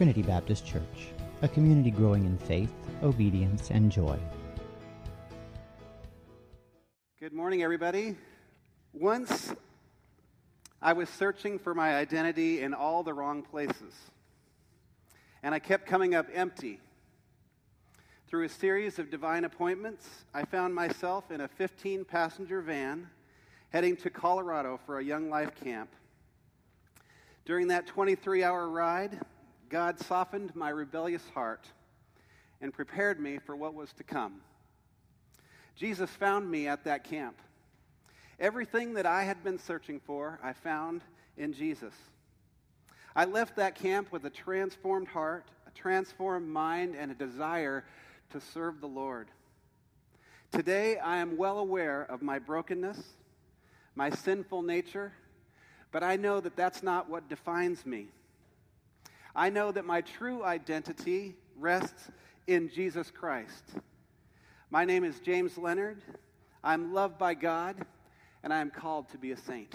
Trinity Baptist Church, a community growing in faith, obedience, and joy. Good morning, everybody. Once I was searching for my identity in all the wrong places, and I kept coming up empty. Through a series of divine appointments, I found myself in a 15 passenger van heading to Colorado for a Young Life camp. During that 23 hour ride, God softened my rebellious heart and prepared me for what was to come. Jesus found me at that camp. Everything that I had been searching for, I found in Jesus. I left that camp with a transformed heart, a transformed mind, and a desire to serve the Lord. Today, I am well aware of my brokenness, my sinful nature, but I know that that's not what defines me. I know that my true identity rests in Jesus Christ. My name is James Leonard. I'm loved by God, and I am called to be a saint.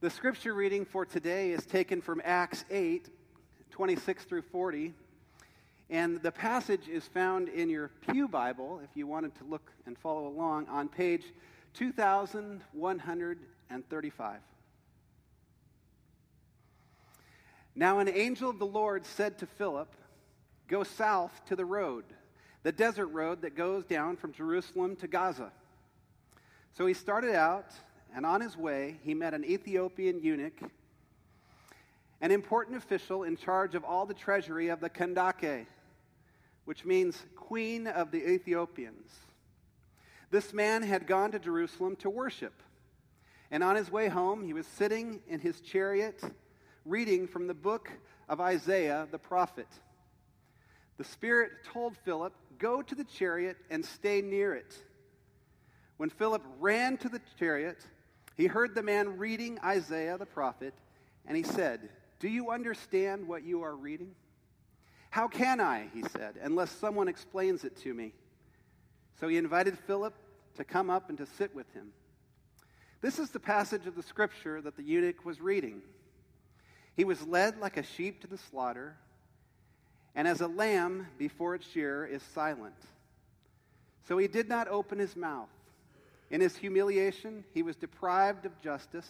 The scripture reading for today is taken from Acts 8, 26 through 40. And the passage is found in your Pew Bible, if you wanted to look and follow along, on page 2135. Now, an angel of the Lord said to Philip, Go south to the road, the desert road that goes down from Jerusalem to Gaza. So he started out and on his way, he met an Ethiopian eunuch, an important official in charge of all the treasury of the Kandake, which means queen of the Ethiopians. This man had gone to Jerusalem to worship. And on his way home, he was sitting in his chariot reading from the book of Isaiah the prophet. The Spirit told Philip, Go to the chariot and stay near it. When Philip ran to the chariot, he heard the man reading Isaiah the prophet, and he said, Do you understand what you are reading? How can I, he said, unless someone explains it to me? So he invited Philip to come up and to sit with him. This is the passage of the scripture that the eunuch was reading. He was led like a sheep to the slaughter, and as a lamb before its shearer is silent. So he did not open his mouth. In his humiliation, he was deprived of justice.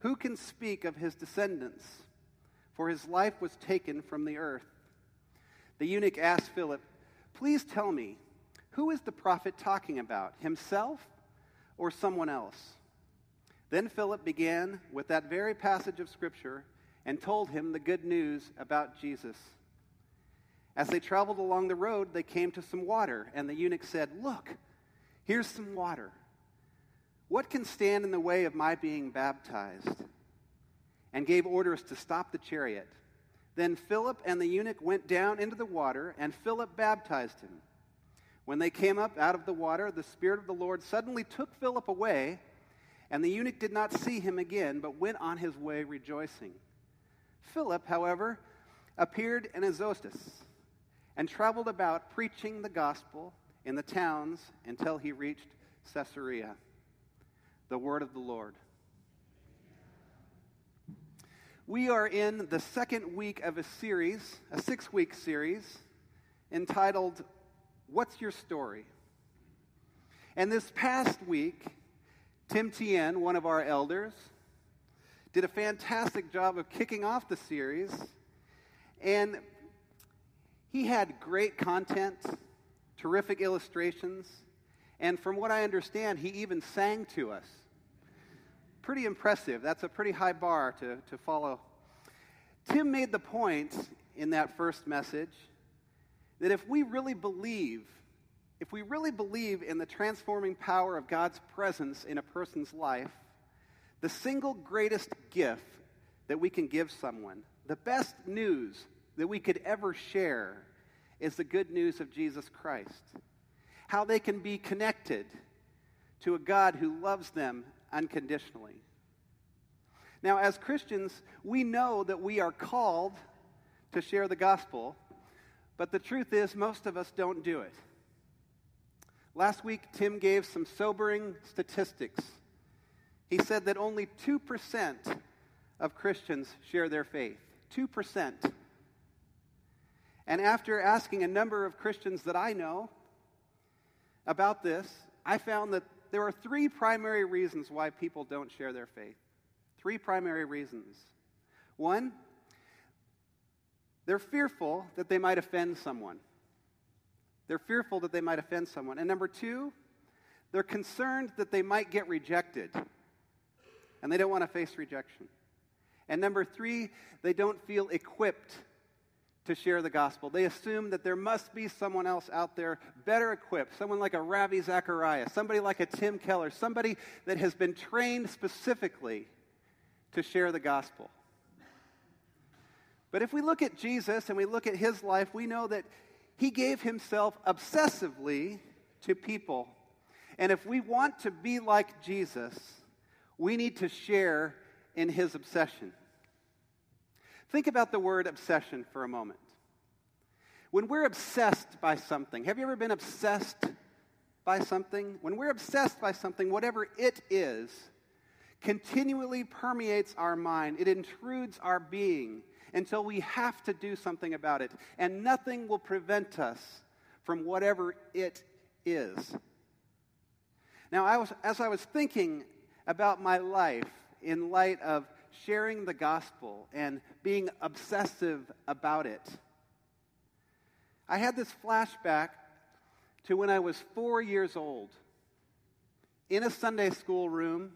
Who can speak of his descendants? For his life was taken from the earth. The eunuch asked Philip, Please tell me, who is the prophet talking about, himself or someone else? Then Philip began with that very passage of Scripture and told him the good news about Jesus. As they traveled along the road, they came to some water, and the eunuch said, Look, Here's some water. What can stand in the way of my being baptized? And gave orders to stop the chariot. Then Philip and the eunuch went down into the water, and Philip baptized him. When they came up out of the water, the Spirit of the Lord suddenly took Philip away, and the eunuch did not see him again, but went on his way rejoicing. Philip, however, appeared in Azotus and traveled about preaching the gospel in the towns until he reached Caesarea. The word of the Lord. We are in the second week of a series, a six week series, entitled, What's Your Story? And this past week, Tim Tien, one of our elders, did a fantastic job of kicking off the series. And he had great content terrific illustrations, and from what I understand, he even sang to us. Pretty impressive. That's a pretty high bar to, to follow. Tim made the point in that first message that if we really believe, if we really believe in the transforming power of God's presence in a person's life, the single greatest gift that we can give someone, the best news that we could ever share, is the good news of Jesus Christ. How they can be connected to a God who loves them unconditionally. Now, as Christians, we know that we are called to share the gospel, but the truth is, most of us don't do it. Last week, Tim gave some sobering statistics He said that only 2% of Christians share their faith. 2%. And after asking a number of Christians that I know about this, I found that there are three primary reasons why people don't share their faith. Three primary reasons. One, they're fearful that they might offend someone. They're fearful that they might offend someone. And number two, they're concerned that they might get rejected. And they don't want to face rejection. And number three, they don't feel equipped to share the gospel. They assume that there must be someone else out there better equipped, someone like a Ravi Zacharias, somebody like a Tim Keller, somebody that has been trained specifically to share the gospel. But if we look at Jesus and we look at his life, we know that he gave himself obsessively to people. And if we want to be like Jesus, we need to share in his obsession. Think about the word obsession for a moment. When we're obsessed by something, have you ever been obsessed by something? When we're obsessed by something, whatever it is, continually permeates our mind, it intrudes our being until we have to do something about it. And nothing will prevent us from whatever it is. Now, I was, as I was thinking about my life in light of sharing the gospel and being obsessive about it. I had this flashback to when I was four years old in a Sunday school room,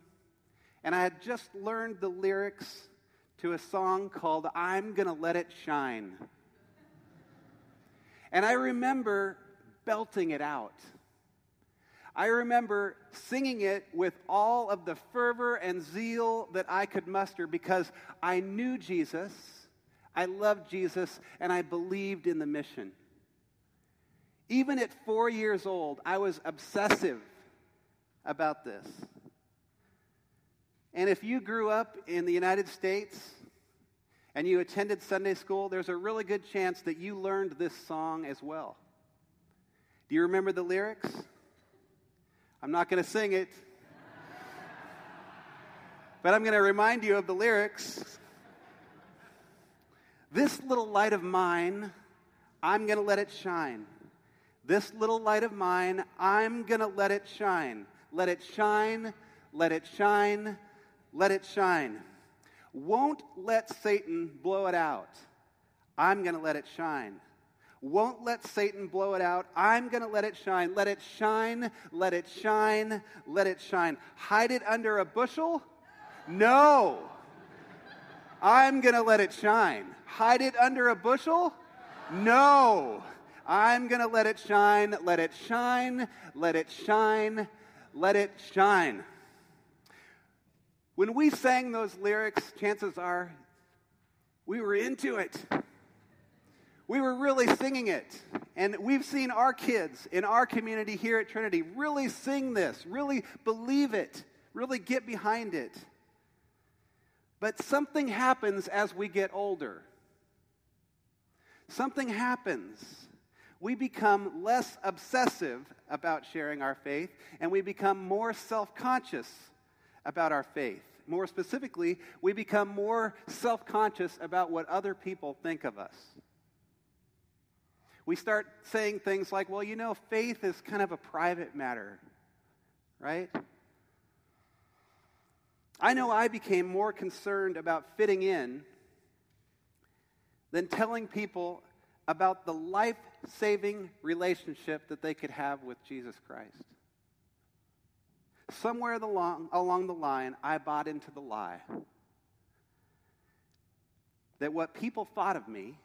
and I had just learned the lyrics to a song called I'm Gonna Let It Shine. And I remember belting it out. I remember singing it with all of the fervor and zeal that I could muster because I knew Jesus, I loved Jesus, and I believed in the mission. Even at four years old, I was obsessive about this. And if you grew up in the United States and you attended Sunday school, there's a really good chance that you learned this song as well. Do you remember the lyrics? I'm not going to sing it. but I'm going to remind you of the lyrics. This little light of mine, I'm going to let it shine. This little light of mine, I'm going to let it shine. Let it shine, let it shine, let it shine. Won't let Satan blow it out. I'm going to let it shine won't let Satan blow it out. I'm going to let it shine. Let it shine, let it shine, let it shine. Hide it under a bushel? No. I'm going to let it shine. Hide it under a bushel? No. I'm going to let it shine, let it shine, let it shine, let it shine. When we sang those lyrics, chances are we were into it we were really singing it. And we've seen our kids in our community here at Trinity really sing this, really believe it, really get behind it. But something happens as we get older. Something happens. We become less obsessive about sharing our faith, and we become more self conscious about our faith. More specifically, we become more self conscious about what other people think of us. We start saying things like, well, you know, faith is kind of a private matter, right? I know I became more concerned about fitting in than telling people about the life saving relationship that they could have with Jesus Christ. Somewhere along, along the line, I bought into the lie that what people thought of me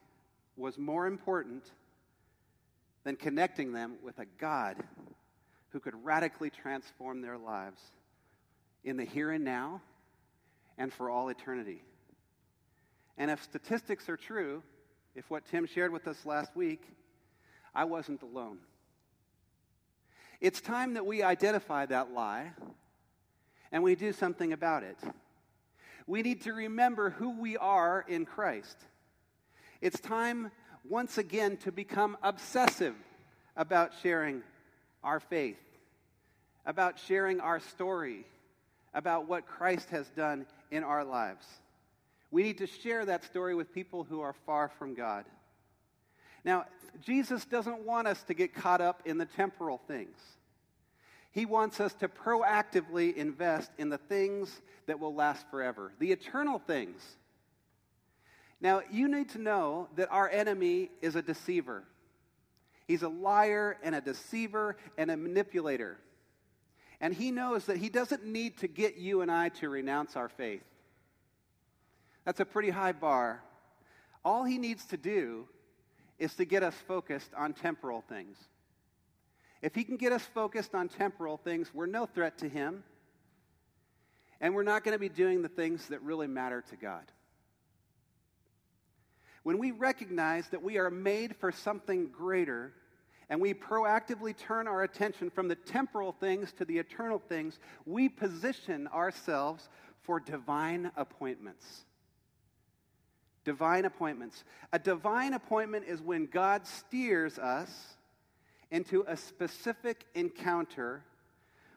was more important than connecting them with a God who could radically transform their lives in the here and now and for all eternity. And if statistics are true, if what Tim shared with us last week, I wasn't alone. It's time that we identify that lie and we do something about it. We need to remember who we are in Christ. It's time once again to become obsessive about sharing our faith, about sharing our story, about what Christ has done in our lives. We need to share that story with people who are far from God. Now, Jesus doesn't want us to get caught up in the temporal things. He wants us to proactively invest in the things that will last forever, the eternal things. Now, you need to know that our enemy is a deceiver. He's a liar and a deceiver and a manipulator. And he knows that he doesn't need to get you and I to renounce our faith. That's a pretty high bar. All he needs to do is to get us focused on temporal things. If he can get us focused on temporal things, we're no threat to him. And we're not going to be doing the things that really matter to God. When we recognize that we are made for something greater, and we proactively turn our attention from the temporal things to the eternal things, we position ourselves for divine appointments divine appointments. A divine appointment is when God steers us into a specific encounter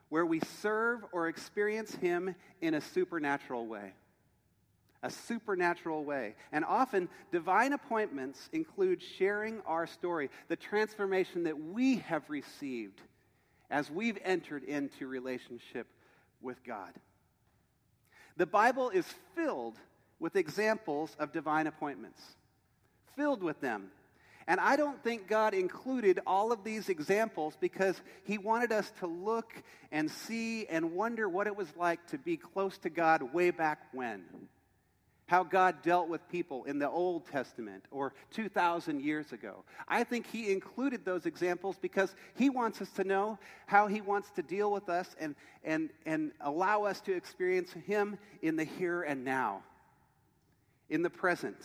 where we serve or experience Him in a supernatural way. A supernatural way. And often, divine appointments include sharing our story, the transformation that we have received as we've entered into relationship with God. The Bible is filled with examples of divine appointments, filled with them. And I don't think God included all of these examples because He wanted us to look and see and wonder what it was like to be close to God way back when. How God dealt with people in the Old Testament or 2,000 years ago. I think He included those examples because He wants us to know how He wants to deal with us and, and, and allow us to experience Him in the here and now in the present.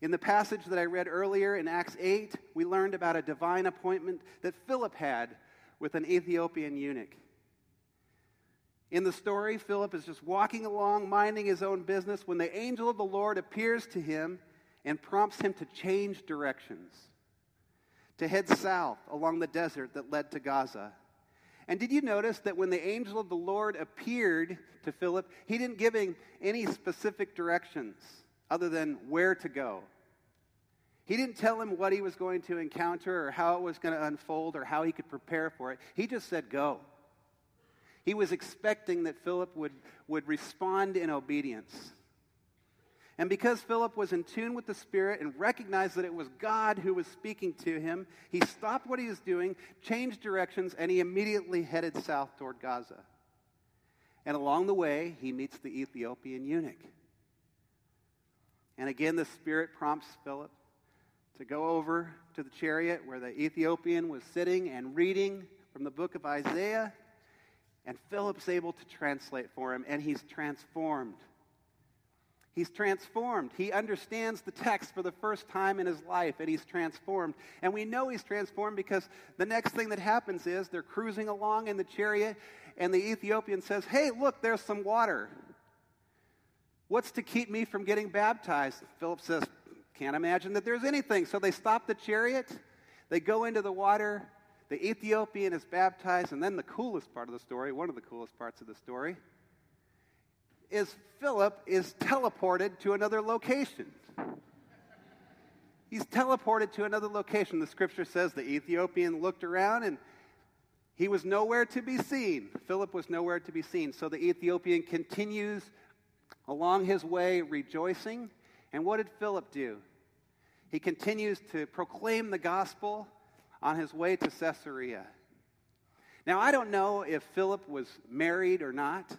In the passage that I read earlier in Acts 8, we learned about a divine appointment that Philip had with an Ethiopian eunuch. In the story, Philip is just walking along, minding his own business, when the angel of the Lord appears to him and prompts him to change directions, to head south along the desert that led to Gaza. And did you notice that when the angel of the Lord appeared to Philip, he didn't give him any specific directions other than where to go? He didn't tell him what he was going to encounter or how it was going to unfold or how he could prepare for it. He just said, Go. He was expecting that Philip would, would respond in obedience. And because Philip was in tune with the Spirit and recognized that it was God who was speaking to him, he stopped what he was doing, changed directions, and he immediately headed south toward Gaza. And along the way, he meets the Ethiopian eunuch. And again, the Spirit prompts Philip to go over to the chariot where the Ethiopian was sitting and reading from the book of Isaiah. And Philip's able to translate for him, and he's transformed He's transformed. He understands the text for the first time in his life, and he's transformed. And we know he's transformed because the next thing that happens is they're cruising along in the chariot, and the Ethiopian says, Hey, look, there's some water. What's to keep me from getting baptized? Philip says, Can't imagine that there's anything. So they stop the chariot, they go into the water, the Ethiopian is baptized, and then the coolest part of the story, one of the coolest parts of the story, is Philip is teleported to another location. He's teleported to another location. The scripture says the Ethiopian looked around and he was nowhere to be seen. Philip was nowhere to be seen. So the Ethiopian continues along his way rejoicing. And what did Philip do? He continues to proclaim the gospel on his way to Caesarea. Now, I don't know if Philip was married or not.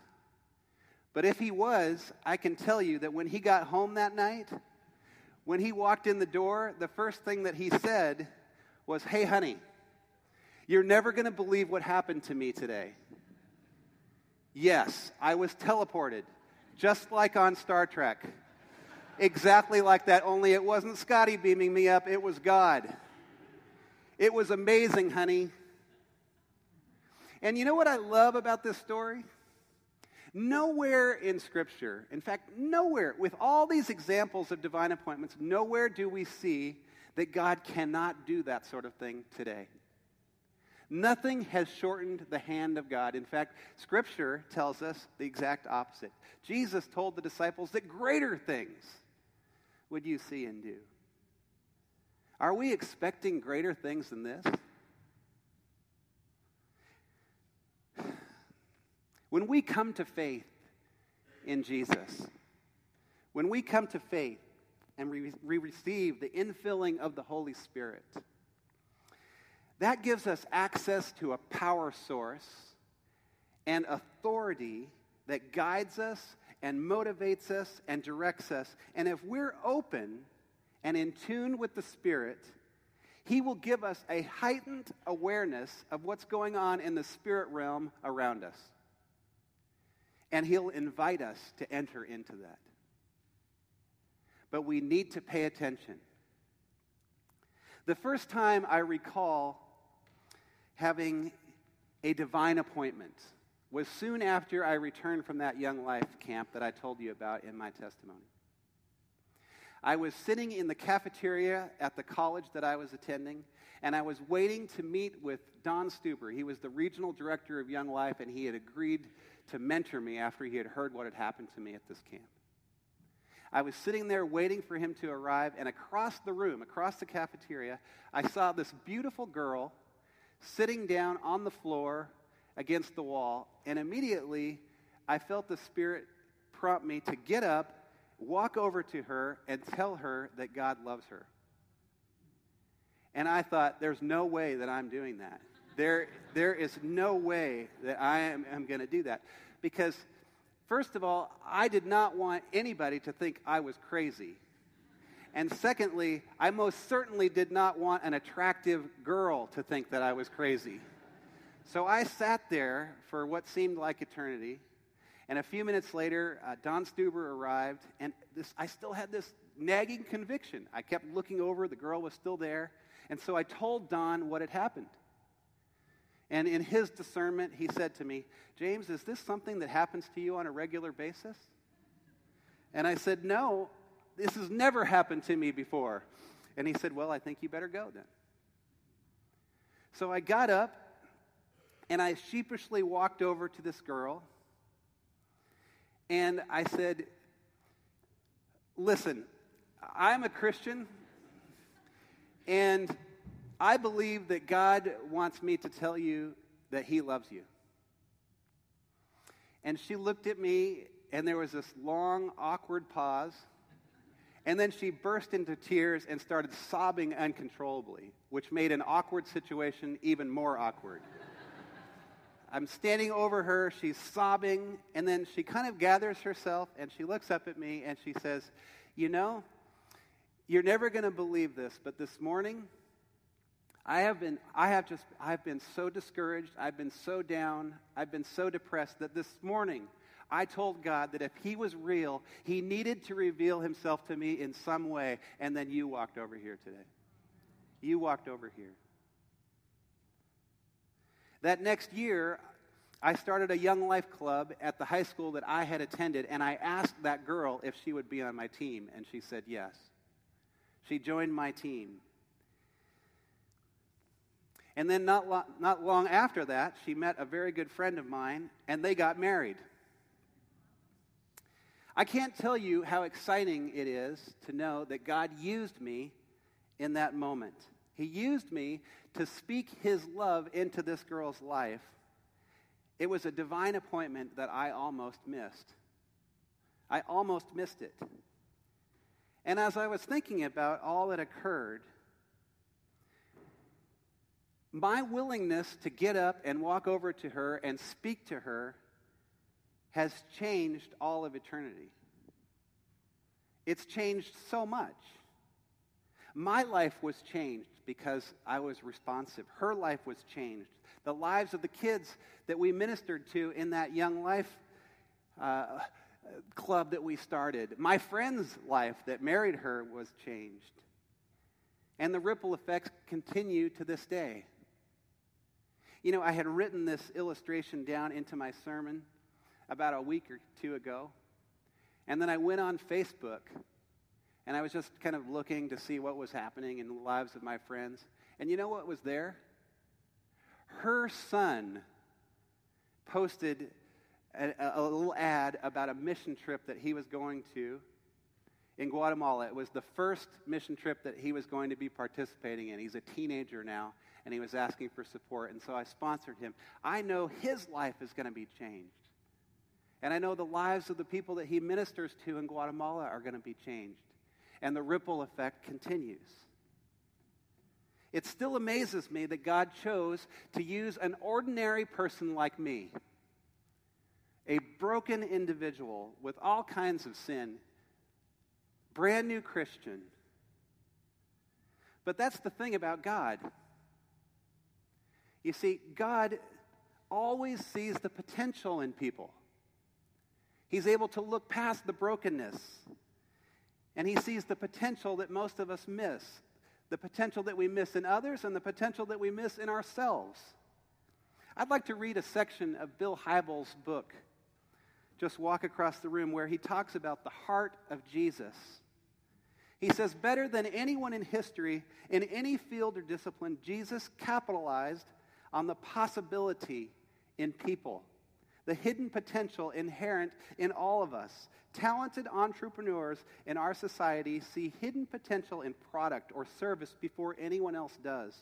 But if he was, I can tell you that when he got home that night, when he walked in the door, the first thing that he said was, Hey, honey, you're never going to believe what happened to me today. Yes, I was teleported, just like on Star Trek. Exactly like that, only it wasn't Scotty beaming me up, it was God. It was amazing, honey. And you know what I love about this story? Nowhere in Scripture, in fact, nowhere, with all these examples of divine appointments, nowhere do we see that God cannot do that sort of thing today. Nothing has shortened the hand of God. In fact, Scripture tells us the exact opposite. Jesus told the disciples that greater things would you see and do. Are we expecting greater things than this? When we come to faith in Jesus, when we come to faith and we, receive the infilling of the Holy Spirit, that gives us access to a power source and authority that guides us and motivates us and directs us. And if we're open and in tune with the Spirit, He will give us a heightened awareness of what's going on in the spirit realm around us. And He'll invite us to enter into that. But we need to pay attention. The first time I recall having a divine appointment was soon after I returned from that young life camp that I told you about in my testimony. I was sitting in the cafeteria at the college that I was attending, and I was waiting to meet with Don Stuber. He was the regional director of Young Life, and he had agreed to mentor me after he had heard what had happened to me at this camp. I was sitting there waiting for him to arrive, and across the room, across the cafeteria, I saw this beautiful girl sitting down on the floor against the wall, and immediately I felt the Spirit prompt me to get up walk over to her and tell her that God loves her. And I thought, there's no way that I'm doing that. There, there is no way that I am, am going to do that. Because, first of all, I did not want anybody to think I was crazy. And secondly, I most certainly did not want an attractive girl to think that I was crazy. So I sat there for what seemed like eternity and a few minutes later, uh, Don Stuber arrived, and this, I still had this nagging conviction. I kept looking over, the girl was still there. And so I told Don what had happened. And in his discernment, he said to me, James, is this something that happens to you on a regular basis? And I said, No, this has never happened to me before. And he said, Well, I think you better go then. So I got up and I sheepishly walked over to this girl and I said, Listen, I'm a Christian, and I believe that God wants me to tell you that He loves you. And she looked at me, and there was this long, awkward pause. And then she burst into tears and started sobbing uncontrollably, which made an awkward situation even more awkward. I'm standing over her. She's sobbing. And then she kind of gathers herself and she looks up at me and she says, You know, you're never going to believe this, but this morning, I have been, I have just, I've been so discouraged. I've been so down. I've been so depressed that this morning, I told God that if He was real, He needed to reveal Himself to me in some way. And then you walked over here today. You walked over here. That next year, I started a Young Life Club at the high school that I had attended, and I asked that girl if she would be on my team, and she said yes. She joined my team. And then, not, lo- not long after that, she met a very good friend of mine, and they got married. I can't tell you how exciting it is to know that God used me in that moment. He used me to speak his love into this girl's life. It was a divine appointment that I almost missed. I almost missed it. And as I was thinking about all that occurred, my willingness to get up and walk over to her and speak to her has changed all of eternity. It's changed so much. My life was changed because I was responsive. Her life was changed. The lives of the kids that we ministered to in that young life uh, club that we started. My friend's life that married her was changed. And the ripple effects continue to this day. You know, I had written this illustration down into my sermon about a week or two ago. And then I went on Facebook and I was just kind of looking to see what was happening in the lives of my friends. And you know what was there? her son posted a, a, little ad about a mission trip that he was going to in Guatemala. It was the first mission trip that he was going to be participating in. He's a teenager now, and he was asking for support. And so I sponsored him. I know his life is going to be changed. And I know the lives of the people that he ministers to in Guatemala are going to be changed. And the ripple effect continues. It still amazes me that God chose to use an ordinary person like me, a broken individual with all kinds of sin, brand new Christian. But that's the thing about God. You see, God always sees the potential in people. He's able to look past the brokenness. And he sees the potential that most of us miss the potential that we miss in others and the potential that we miss in ourselves. I'd like to read a section of Bill Hybels' book, Just Walk Across the Room, where he talks about the heart of Jesus. He says, Better than anyone in history, in any field or discipline, Jesus capitalized on the possibility in people the hidden potential inherent in all of us. Talented entrepreneurs in our society see hidden potential in product or service before anyone else does.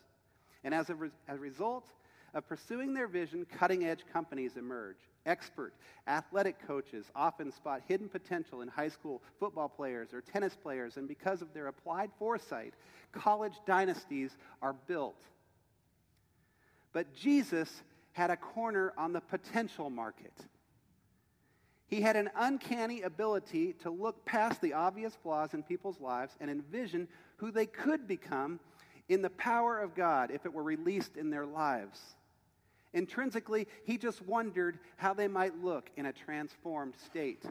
And as a, re- as a result of pursuing their vision, cutting edge companies emerge. Expert athletic coaches often spot hidden potential in high school football players or tennis players, and because of their applied foresight, college dynasties are built. But Jesus had a corner on the potential market. He had an uncanny ability to look past the obvious flaws in people's lives and envision who they could become in the power of God if it were released in their lives. Intrinsically, he just wondered how they might look in a transformed state.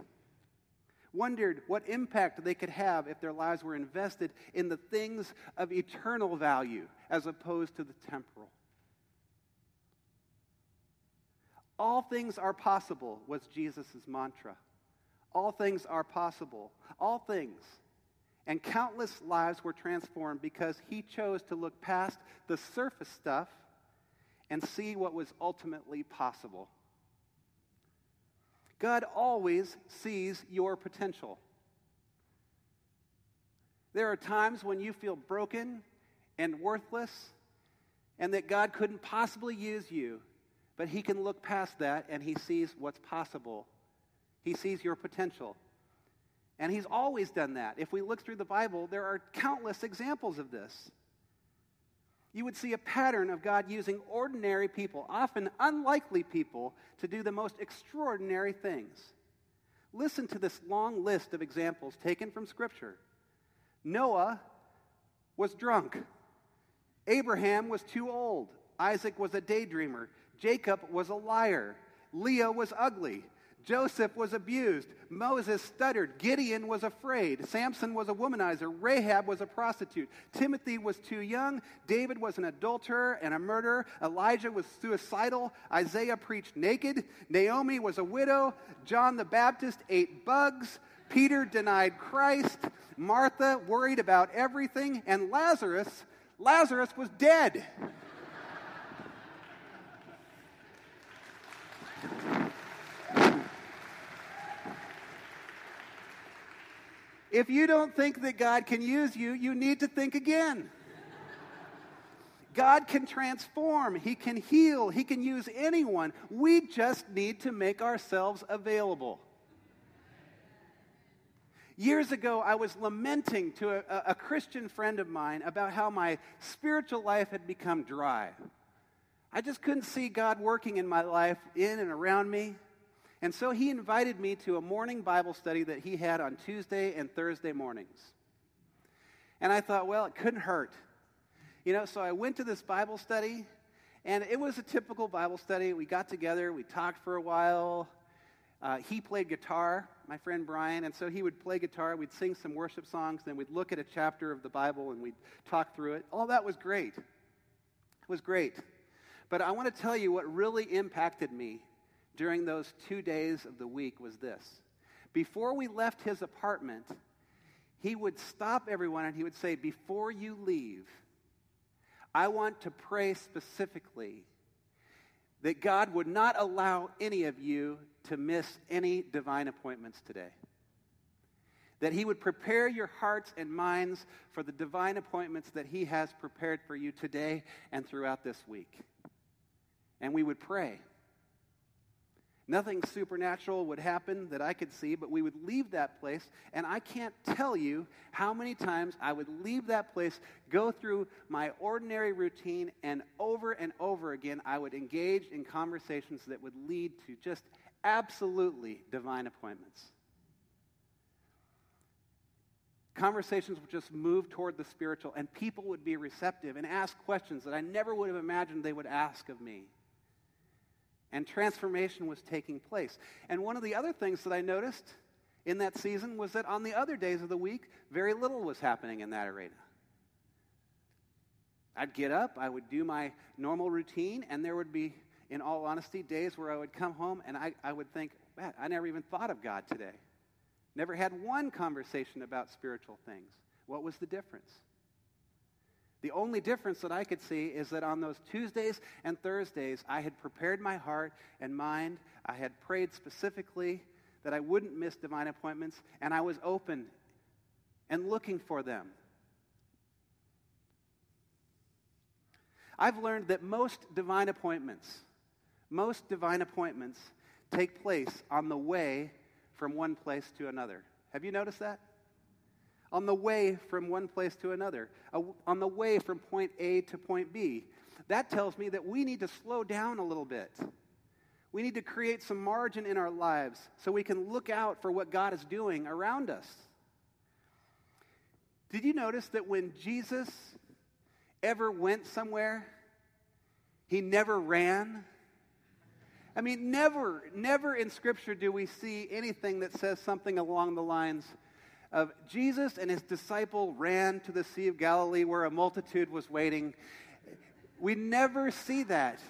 Wondered what impact they could have if their lives were invested in the things of eternal value as opposed to the temporal. All things are possible was Jesus' mantra. All things are possible. All things. And countless lives were transformed because he chose to look past the surface stuff and see what was ultimately possible. God always sees your potential. There are times when you feel broken and worthless and that God couldn't possibly use you. But he can look past that and he sees what's possible. He sees your potential. And he's always done that. If we look through the Bible, there are countless examples of this. You would see a pattern of God using ordinary people, often unlikely people, to do the most extraordinary things. Listen to this long list of examples taken from Scripture. Noah was drunk. Abraham was too old. Isaac was a daydreamer. Jacob was a liar. Leah was ugly. Joseph was abused. Moses stuttered. Gideon was afraid. Samson was a womanizer. Rahab was a prostitute. Timothy was too young. David was an adulterer and a murderer. Elijah was suicidal. Isaiah preached naked. Naomi was a widow. John the Baptist ate bugs. Peter denied Christ. Martha worried about everything. And Lazarus, Lazarus was dead. If you don't think that God can use you, you need to think again. God can transform, He can heal, He can use anyone. We just need to make ourselves available. Years ago, I was lamenting to a, a, Christian friend of mine about how my spiritual life had become dry. I just couldn't see God working in my life, in and around me. And so he invited me to a morning Bible study that he had on Tuesday and Thursday mornings. And I thought, well, it couldn't hurt. You know, so I went to this Bible study, and it was a typical Bible study. We got together, we talked for a while. Uh, he played guitar, my friend Brian, and so he would play guitar. We'd sing some worship songs, then we'd look at a chapter of the Bible and we'd talk through it. All that was great. It was great. But I want to tell you what really impacted me during those two days of the week was this. Before we left his apartment, he would stop everyone and he would say, Before you leave, I want to pray specifically that God would not allow any of you to miss any divine appointments today. That He would prepare your hearts and minds for the divine appointments that He has prepared for you today and throughout this week. And we would pray Nothing supernatural would happen that I could see, but we would leave that place. And I can't tell you how many times I would leave that place, go through my ordinary routine, and over and over again, I would engage in conversations that would lead to just absolutely divine appointments. Conversations would just move toward the spiritual, and people would be receptive and ask questions that I never would have imagined they would ask of me and transformation was taking place. And one of the other things that I noticed in that season was that on the other days of the week, very little was happening in that arena. I'd get up, I would do my normal routine, and there would be, in all honesty, days where I would come home and I, I would think, man, I never even thought of God today. Never had one conversation about spiritual things. What was the difference? The only difference that I could see is that on those Tuesdays and Thursdays, I had prepared my heart and mind. I had prayed specifically that I wouldn't miss divine appointments, and I was open and looking for them. I've learned that most divine appointments, most divine appointments take place on the way from one place to another. Have you noticed that? On the way from one place to another, on the way from point A to point B. That tells me that we need to slow down a little bit. We need to create some margin in our lives so we can look out for what God is doing around us. Did you notice that when Jesus ever went somewhere, he never ran? I mean, never, never in Scripture do we see anything that says something along the lines of Jesus and his disciple ran to the Sea of Galilee where a multitude was waiting. We never see that.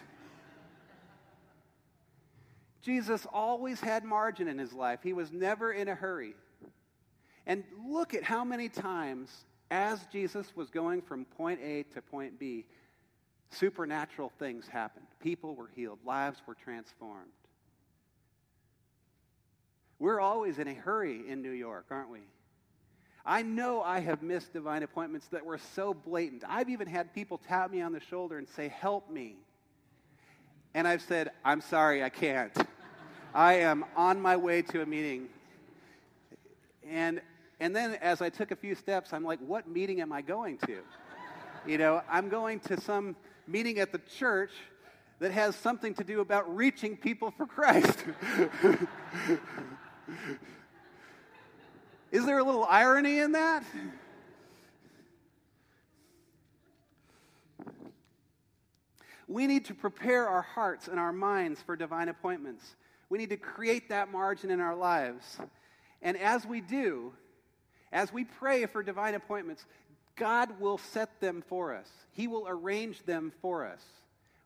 Jesus always had margin in his life. He was never in a hurry. And look at how many times, as Jesus was going from point A to point B, supernatural things happened. People were healed, lives were transformed. We're always in a hurry in New York, aren't we? I know I have missed divine appointments that were so blatant. I've even had people tap me on the shoulder and say, Help me. And I've said, I'm sorry, I can't. I am on my way to a meeting. And, and then as I took a few steps, I'm like, What meeting am I going to? You know, I'm going to some meeting at the church that has something to do about reaching people for Christ. Is there a little irony in that? We need to prepare our hearts and our minds for divine appointments. We need to create that margin in our lives. And as we do, as we pray for divine appointments, God will set them for us. He will arrange them for us.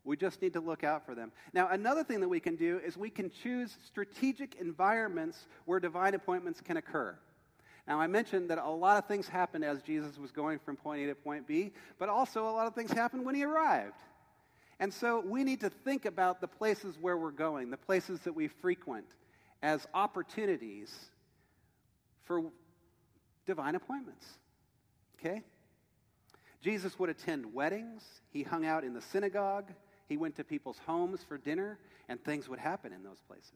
We just need to look out for them. Now, another thing that we can do is we can choose strategic environments where divine appointments can occur. Now, I mentioned that a lot of things happened as Jesus was going from point A to point B, but also a lot of things happened when he arrived. And so we need to think about the places where we're going, the places that we frequent, as opportunities for divine appointments. Okay? Jesus would attend weddings, he hung out in the synagogue, he went to people's homes for dinner, and things would happen in those places.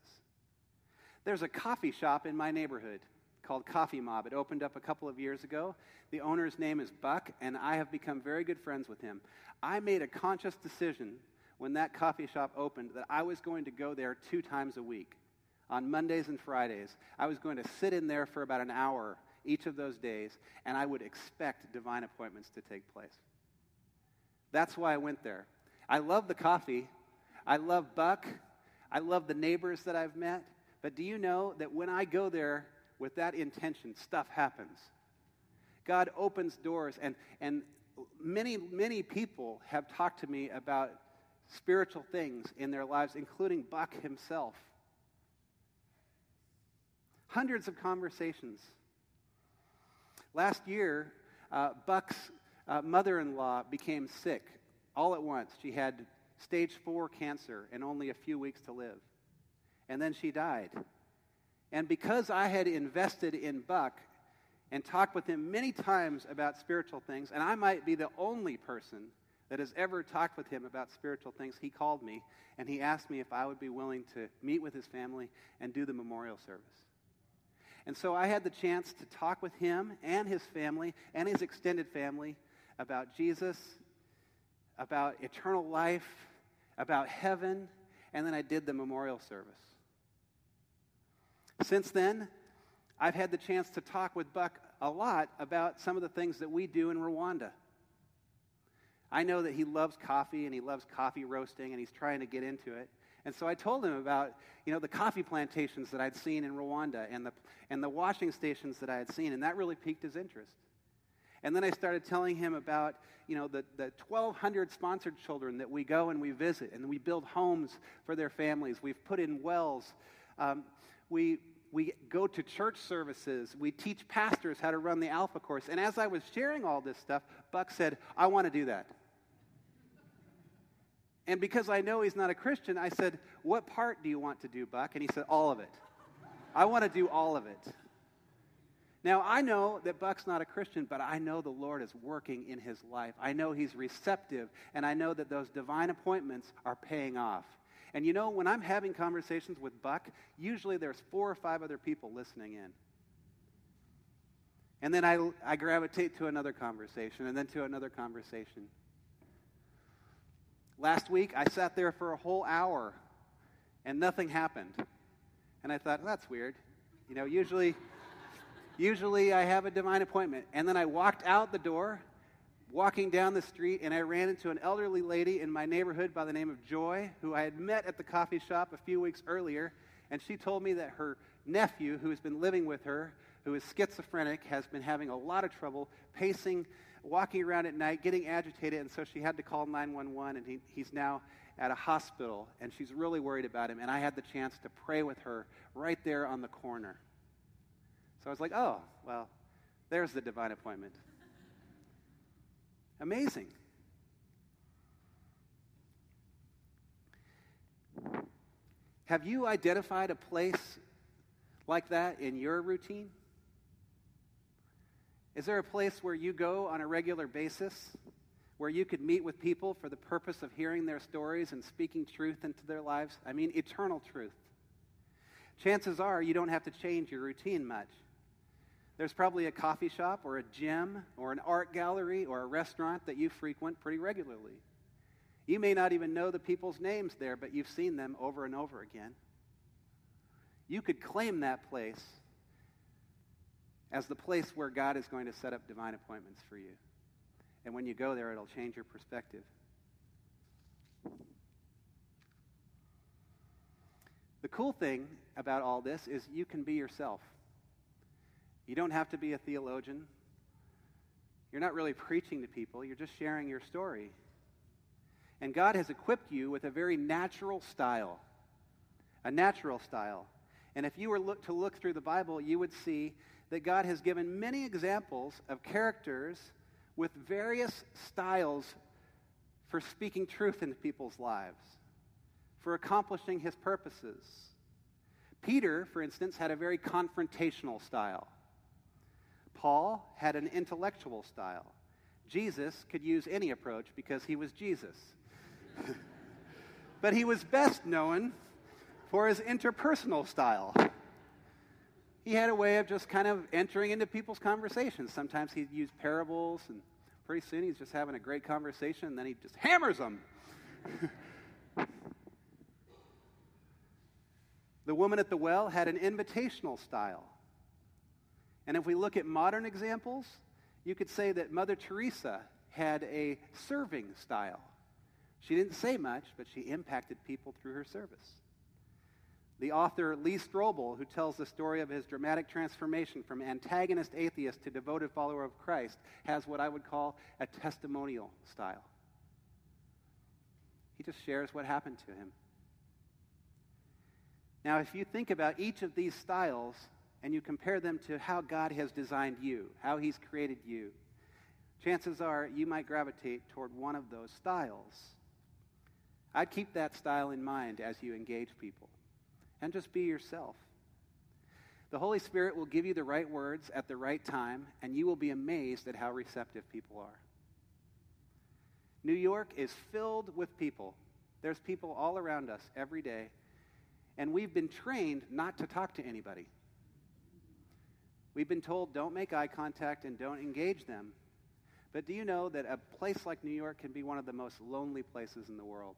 There's a coffee shop in my neighborhood called Coffee Mob. It opened up a couple of years ago. The owner's name is Buck, and I have become very good friends with him. I made a conscious decision when that coffee shop opened that I was going to go there two times a week on Mondays and Fridays. I was going to sit in there for about an hour each of those days, and I would expect divine appointments to take place. That's why I went there. I love the coffee. I love Buck. I love the neighbors that I've met. But do you know that when I go there, with that intention, stuff happens. God opens doors, and, and many, many people have talked to me about spiritual things in their lives, including Buck himself. Hundreds of conversations. Last year, uh, Buck's uh, mother in law became sick all at once. She had stage four cancer and only a few weeks to live. And then she died. And because I had invested in Buck and talked with him many times about spiritual things, and I might be the only person that has ever talked with him about spiritual things, he called me and he asked me if I would be willing to meet with his family and do the memorial service. And so I had the chance to talk with him and his family and his extended family about Jesus, about eternal life, about heaven, and then I did the memorial service. Since then, I've had the chance to talk with Buck a lot about some of the things that we do in Rwanda. I know that he loves coffee and he loves coffee roasting and he's trying to get into it. And so I told him about, you know, the coffee plantations that I'd seen in Rwanda and the, and the washing stations that I had seen, and that really piqued his interest. And then I started telling him about, you know, the, the 1,200 sponsored children that we go and we visit, and we build homes for their families. We've put in wells. Um, we, we go to church services. We teach pastors how to run the Alpha course. And as I was sharing all this stuff, Buck said, I want to do that. And because I know he's not a Christian, I said, What part do you want to do, Buck? And he said, All of it. I want to do all of it. Now, I know that Buck's not a Christian, but I know the Lord is working in his life. I know he's receptive, and I know that those divine appointments are paying off. And you know, when I'm having conversations with Buck, usually there's four or five other people listening in. And then I, I gravitate to another conversation, and then to another conversation. Last week, I sat there for a whole hour, and nothing happened. And I thought, that's weird. You know, usually, usually I have a divine appointment. And then I walked out the door, walking down the street, and I ran into an elderly lady in my neighborhood by the name of Joy, who I had met at the coffee shop a few weeks earlier. And she told me that her nephew, who has been living with her, who is schizophrenic, has been having a lot of trouble pacing, walking around at night, getting agitated, and so she had to call 911, and he, he's now at a hospital, and she's really worried about him. And I had the chance to pray with her right there on the corner. So I was like, oh, well, there's the divine appointment. Amazing. Have you identified a place like that in your routine? Is there a place where you go on a regular basis where you could meet with people for the purpose of hearing their stories and speaking truth into their lives? I mean, eternal truth. Chances are you don't have to change your routine much. There's probably a coffee shop or a gym or an art gallery or a restaurant that you frequent pretty regularly. You may not even know the people's names there, but you've seen them over and over again. You could claim that place as the place where God is going to set up divine appointments for you. And when you go there, it'll change your perspective. The cool thing about all this is you can be yourself. You don't have to be a theologian. You're not really preaching to people, you're just sharing your story. And God has equipped you with a very natural style. A natural style. And if you were look, to look through the Bible, you would see that God has given many examples of characters with various styles for speaking truth into people's lives, for accomplishing his purposes. Peter, for instance, had a very confrontational style. Paul had an intellectual style. Jesus could use any approach because he was Jesus. but he was best known for his interpersonal style he had a way of just kind of entering into people's conversations. Sometimes he'd use parables, and pretty soon he's just having a great conversation, and then he just hammers them. the woman at the well had an invitational style. And if we look at modern examples, you could say that Mother Teresa had a serving style. She didn't say much, but she impacted people through her service. The author Lee Strobel, who tells the story of his dramatic transformation from antagonist atheist to devoted follower of Christ, has what I would call a testimonial style. He just shares what happened to him. Now, if you think about each of these styles and you compare them to how God has designed you, how He's created you, chances are you might gravitate toward one of those styles. I'd keep that style in mind as you engage people. And just be yourself. The Holy Spirit will give you the right words at the right time, and you will be amazed at how receptive people are. New York is filled with people. There's people all around us every day, and we've been trained not to talk to anybody. We've been told don't make eye contact and don't engage them. But do you know that a place like New York can be one of the most lonely places in the world?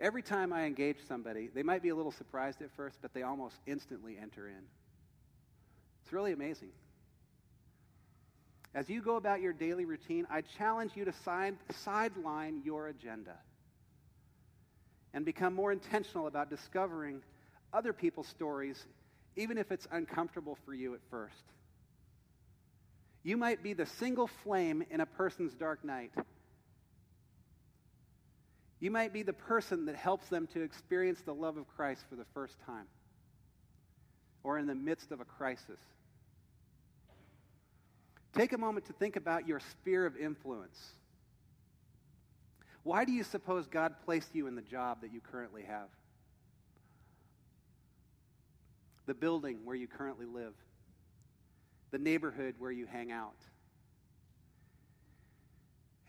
Every time I engage somebody, they might be a little surprised at first, but they almost instantly enter in. It's really amazing. As you go about your daily routine, I challenge you to side, sideline your agenda and become more intentional about discovering other people's stories, even if it's uncomfortable for you at first. You might be the single flame in a person's dark night you might be the person that helps them to experience the love of Christ for the first time or in the midst of a crisis. Take a moment to think about your sphere of influence. Why do you suppose God placed you in the job that you currently have? The building where you currently live? The neighborhood where you hang out?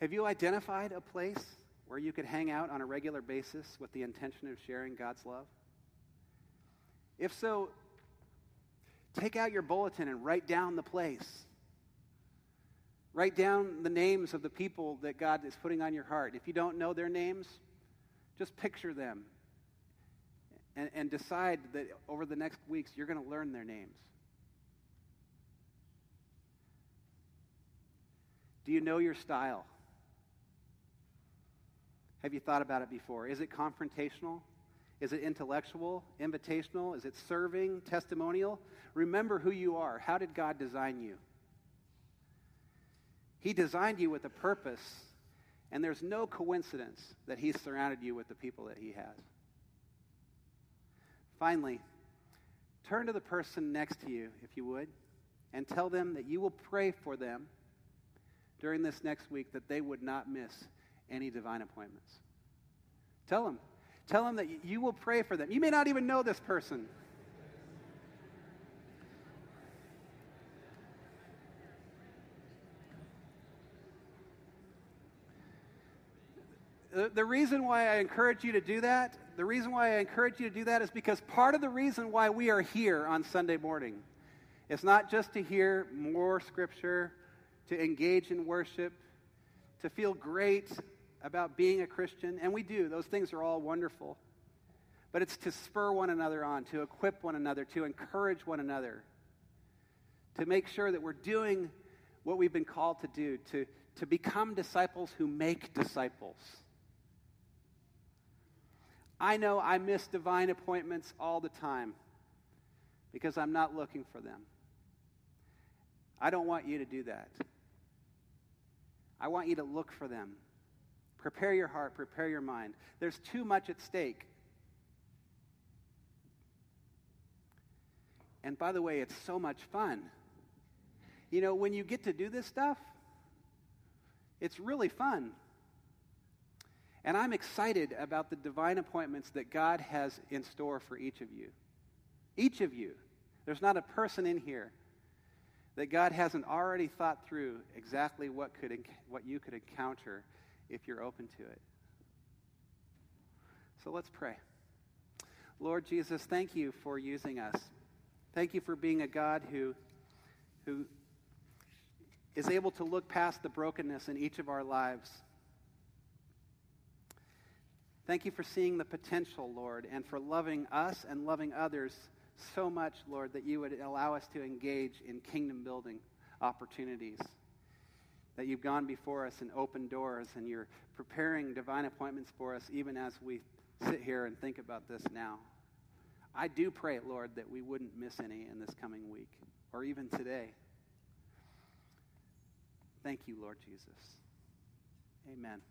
Have you identified a place where you could hang out on a regular basis with the intention of sharing God's love? If so, take out your bulletin and write down the place. Write down the names of the people that God is putting on your heart. If you don't know their names, just picture them and, and decide that over the next weeks you're going to learn their names. Do you know your style? Have you thought about it before? Is it confrontational? Is it intellectual, invitational? Is it serving, testimonial? Remember who you are. How did God design you? He designed you with a purpose, and there's no coincidence that He's surrounded you with the people that He has. Finally, turn to the person next to you, if you would, and tell them that you will pray for them during this next week that they would not miss any divine appointments. Tell them. Tell them that you will pray for them. You may not even know this person. The reason why I encourage you to do that, the reason why I encourage you to do that is because part of the reason why we are here on Sunday morning is not just to hear more scripture, to engage in worship, to feel great about being a Christian, and we do. Those things are all wonderful. But it's to spur one another on, to equip one another, to encourage one another, to make sure that we're doing what we've been called to do, to, to become disciples who make disciples. I know I miss divine appointments all the time because I'm not looking for them. I don't want you to do that. I want you to look for them. Prepare your heart, prepare your mind. There's too much at stake. And by the way, it's so much fun. You know, when you get to do this stuff, it's really fun. And I'm excited about the divine appointments that God has in store for each of you. Each of you. There's not a person in here that God hasn't already thought through exactly what, could, what you could encounter if you're open to it. So let's pray. Lord Jesus, thank you for using us. Thank you for being a God who, who is able to look past the brokenness in each of our lives. Thank you for seeing the potential, Lord, and for loving us and loving others so much, Lord, that you would allow us to engage in kingdom building opportunities that you've gone before us and opened doors, and you're preparing divine appointments for us even as we sit here and think about this now. I do pray, Lord, that we wouldn't miss any in this coming week or even today. Thank you, Lord Jesus. Amen.